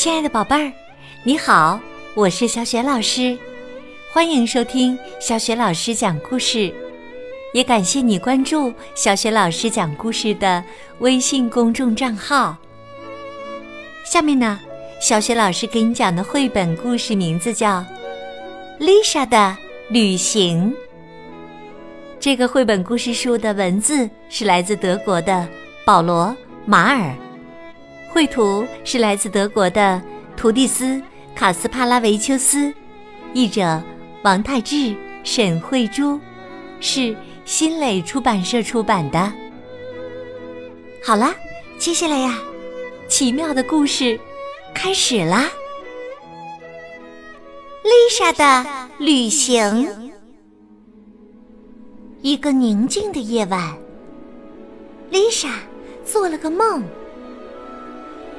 亲爱的宝贝儿，你好，我是小雪老师，欢迎收听小雪老师讲故事，也感谢你关注小雪老师讲故事的微信公众账号。下面呢，小雪老师给你讲的绘本故事名字叫《丽莎的旅行》。这个绘本故事书的文字是来自德国的保罗·马尔。绘图是来自德国的图蒂斯·卡斯帕拉维丘斯，译者王太志、沈慧珠，是新蕾出版社出版的。好啦，接下来呀，奇妙的故事开始啦！丽莎的旅行。一个宁静的夜晚，丽莎做了个梦。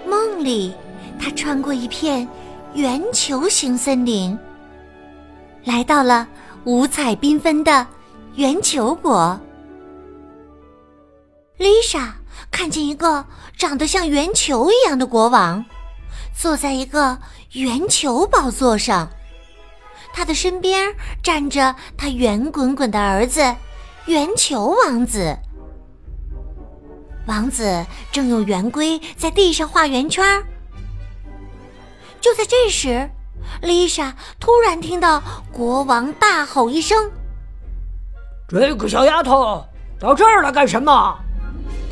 梦里，他穿过一片圆球形森林，来到了五彩缤纷的圆球国。丽莎看见一个长得像圆球一样的国王，坐在一个圆球宝座上，他的身边站着他圆滚滚的儿子——圆球王子。王子正用圆规在地上画圆圈。就在这时，丽莎突然听到国王大吼一声：“这个小丫头到这儿来干什么？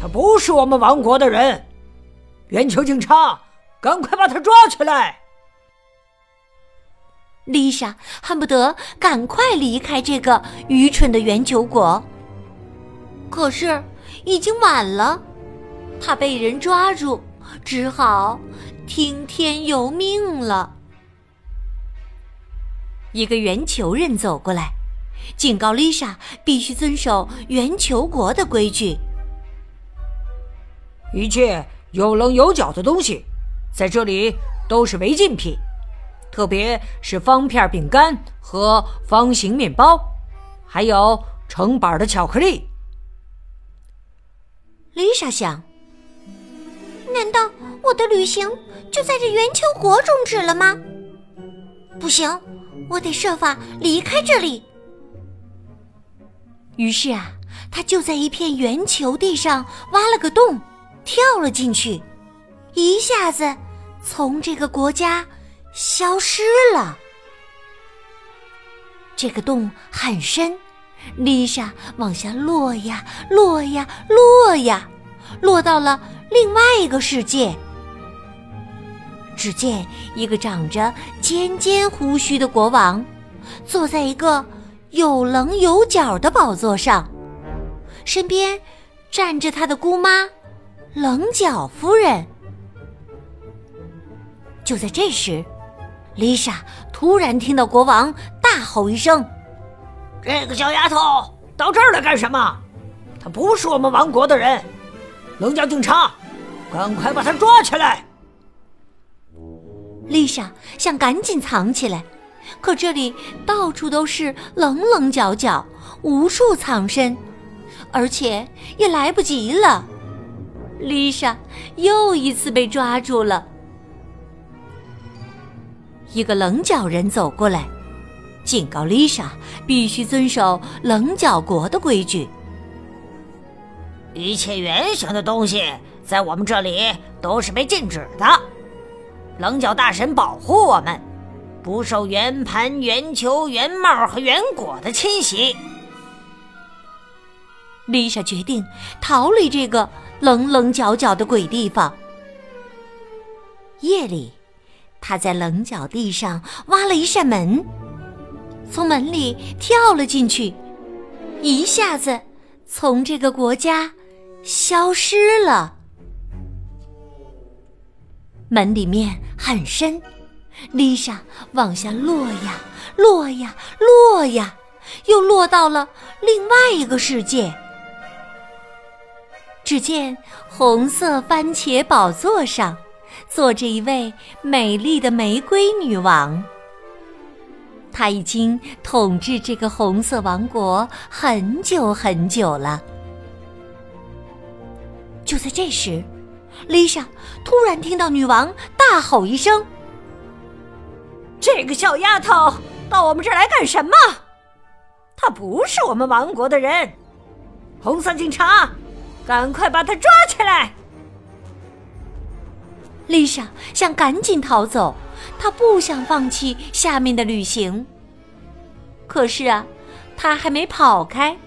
她不是我们王国的人！圆球警察，赶快把她抓起来！”丽莎恨不得赶快离开这个愚蠢的圆球国，可是。已经晚了，他被人抓住，只好听天由命了。一个圆球人走过来，警告丽莎必须遵守圆球国的规矩。一切有棱有角的东西，在这里都是违禁品，特别是方片饼干和方形面包，还有成板的巧克力。丽莎想：难道我的旅行就在这圆球国终止了吗？不行，我得设法离开这里。于是啊，他就在一片圆球地上挖了个洞，跳了进去，一下子从这个国家消失了。这个洞很深。丽莎往下落呀，落呀，落呀，落到了另外一个世界。只见一个长着尖尖胡须的国王，坐在一个有棱有角的宝座上，身边站着他的姑妈棱角夫人。就在这时，丽莎突然听到国王大吼一声。这个小丫头到这儿来干什么？她不是我们王国的人。棱角警察，赶快把她抓起来！丽莎想赶紧藏起来，可这里到处都是棱棱角角，无处藏身，而且也来不及了。丽莎又一次被抓住了。一个棱角人走过来。警告丽莎必须遵守棱角国的规矩。一切圆形的东西在我们这里都是被禁止的。棱角大神保护我们，不受圆盘、圆球、圆帽和圆果的侵袭。丽莎决定逃离这个棱棱角角的鬼地方。夜里，她在棱角地上挖了一扇门。从门里跳了进去，一下子从这个国家消失了。门里面很深，丽莎往下落呀落呀落呀，又落到了另外一个世界。只见红色番茄宝座上坐着一位美丽的玫瑰女王。他已经统治这个红色王国很久很久了。就在这时，丽莎突然听到女王大吼一声：“这个小丫头到我们这儿来干什么？她不是我们王国的人！红色警察，赶快把她抓起来！”丽莎想赶紧逃走，他不想放弃下面的旅行。可是啊，他还没跑开，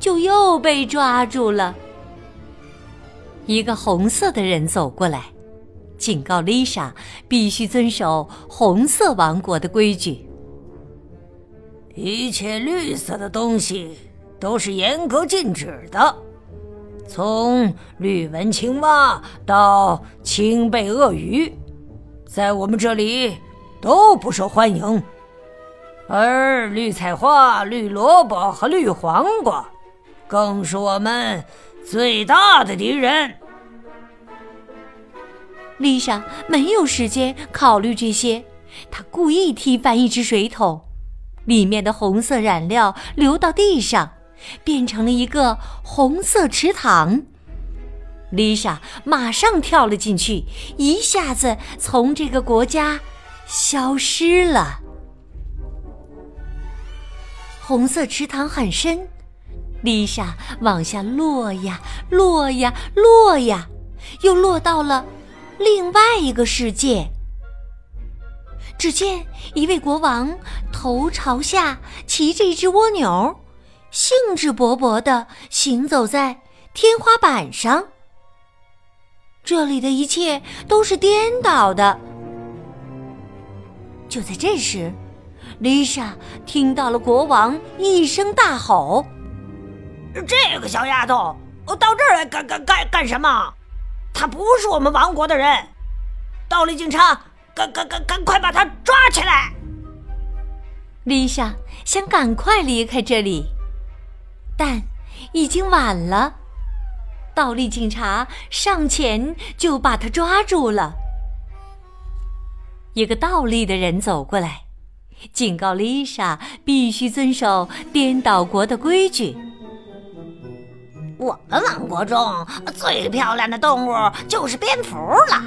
就又被抓住了。一个红色的人走过来，警告丽莎必须遵守红色王国的规矩。一切绿色的东西都是严格禁止的。从绿纹青蛙到青背鳄鱼，在我们这里都不受欢迎。而绿菜花、绿萝卜和绿黄瓜，更是我们最大的敌人。丽莎没有时间考虑这些，她故意踢翻一只水桶，里面的红色染料流到地上。变成了一个红色池塘，丽莎马上跳了进去，一下子从这个国家消失了。红色池塘很深，丽莎往下落呀落呀落呀，又落到了另外一个世界。只见一位国王头朝下骑着一只蜗牛。兴致勃勃地行走在天花板上。这里的一切都是颠倒的。就在这时，丽莎听到了国王一声大吼：“这个小丫头到这儿来干干干干什么？她不是我们王国的人！倒立警察，赶赶赶赶快把她抓起来！”丽莎想赶快离开这里。但已经晚了，倒立警察上前就把他抓住了。一个倒立的人走过来，警告丽莎必须遵守颠倒国的规矩。我们王国中最漂亮的动物就是蝙蝠了，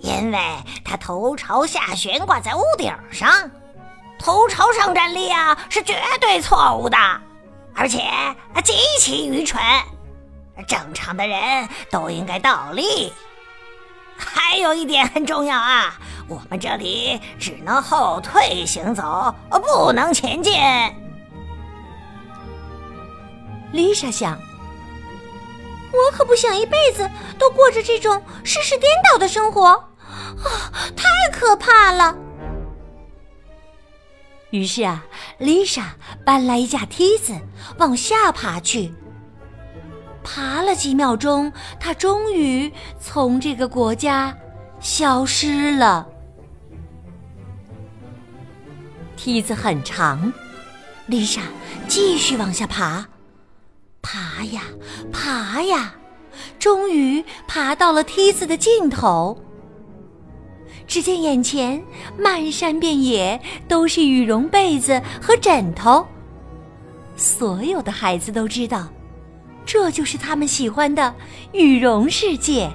因为它头朝下悬挂在屋顶上，头朝上站立啊是绝对错误的。而且极其愚蠢，正常的人都应该倒立。还有一点很重要啊，我们这里只能后退行走，不能前进。丽莎想，我可不想一辈子都过着这种世事颠倒的生活，啊，太可怕了。于是啊，丽莎搬来一架梯子，往下爬去。爬了几秒钟，他终于从这个国家消失了。梯子很长，丽莎继续往下爬，爬呀爬呀，终于爬到了梯子的尽头。只见眼前漫山遍野都是羽绒被子和枕头，所有的孩子都知道，这就是他们喜欢的羽绒世界。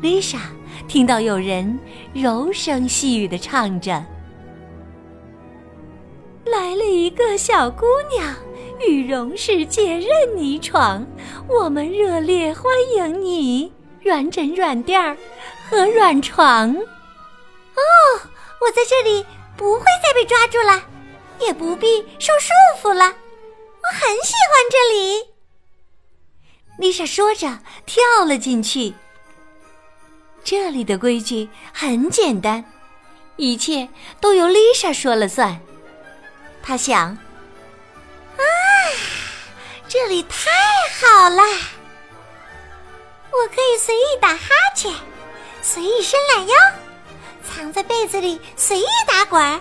丽莎听到有人柔声细语的唱着：“来了一个小姑娘，羽绒世界任你闯，我们热烈欢迎你，软枕软垫儿。”和软床，哦，我在这里不会再被抓住了，也不必受束缚了。我很喜欢这里。丽莎说着，跳了进去。这里的规矩很简单，一切都由丽莎说了算。她想：啊，这里太好了，我可以随意打哈欠。随意伸懒腰，藏在被子里随意打滚儿，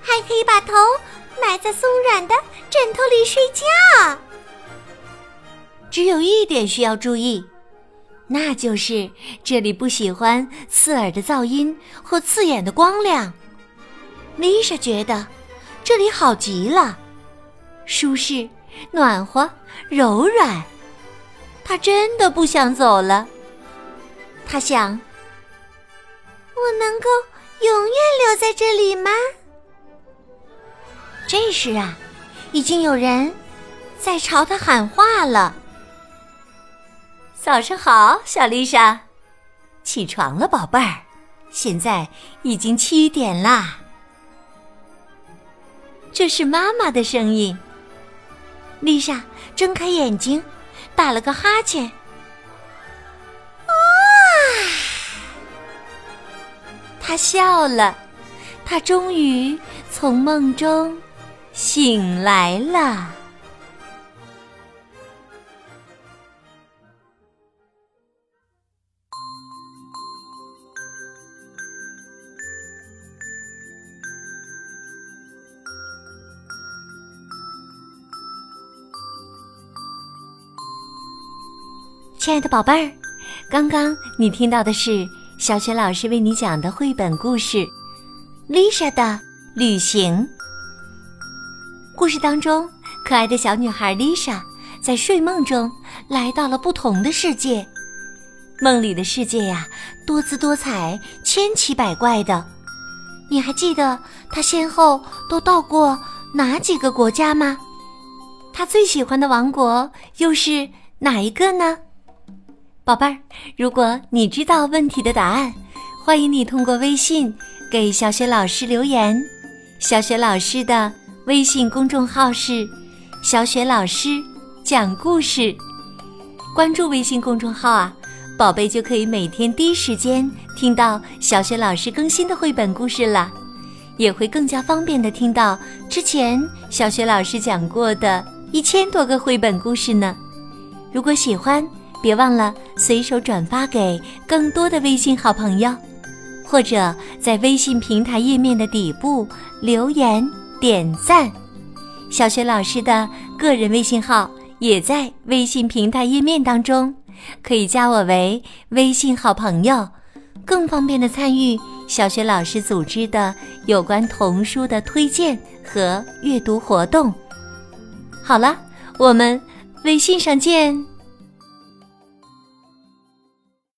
还可以把头埋在松软的枕头里睡觉。只有一点需要注意，那就是这里不喜欢刺耳的噪音或刺眼的光亮。丽莎觉得这里好极了，舒适、暖和、柔软，她真的不想走了。她想，我能够永远留在这里吗？这时啊，已经有人在朝他喊话了。早上好，小丽莎，起床了，宝贝儿，现在已经七点啦。这是妈妈的声音。丽莎睁开眼睛，打了个哈欠。啊！她笑了，她终于从梦中醒来了。亲爱的宝贝儿，刚刚你听到的是小雪老师为你讲的绘本故事《丽莎的旅行》。故事当中，可爱的小女孩丽莎在睡梦中来到了不同的世界。梦里的世界呀，多姿多彩，千奇百怪的。你还记得她先后都到过哪几个国家吗？她最喜欢的王国又是哪一个呢？宝贝儿，如果你知道问题的答案，欢迎你通过微信给小雪老师留言。小雪老师的微信公众号是“小雪老师讲故事”，关注微信公众号啊，宝贝就可以每天第一时间听到小雪老师更新的绘本故事了，也会更加方便的听到之前小雪老师讲过的一千多个绘本故事呢。如果喜欢，别忘了随手转发给更多的微信好朋友，或者在微信平台页面的底部留言点赞。小雪老师的个人微信号也在微信平台页面当中，可以加我为微信好朋友，更方便的参与小雪老师组织的有关童书的推荐和阅读活动。好了，我们微信上见。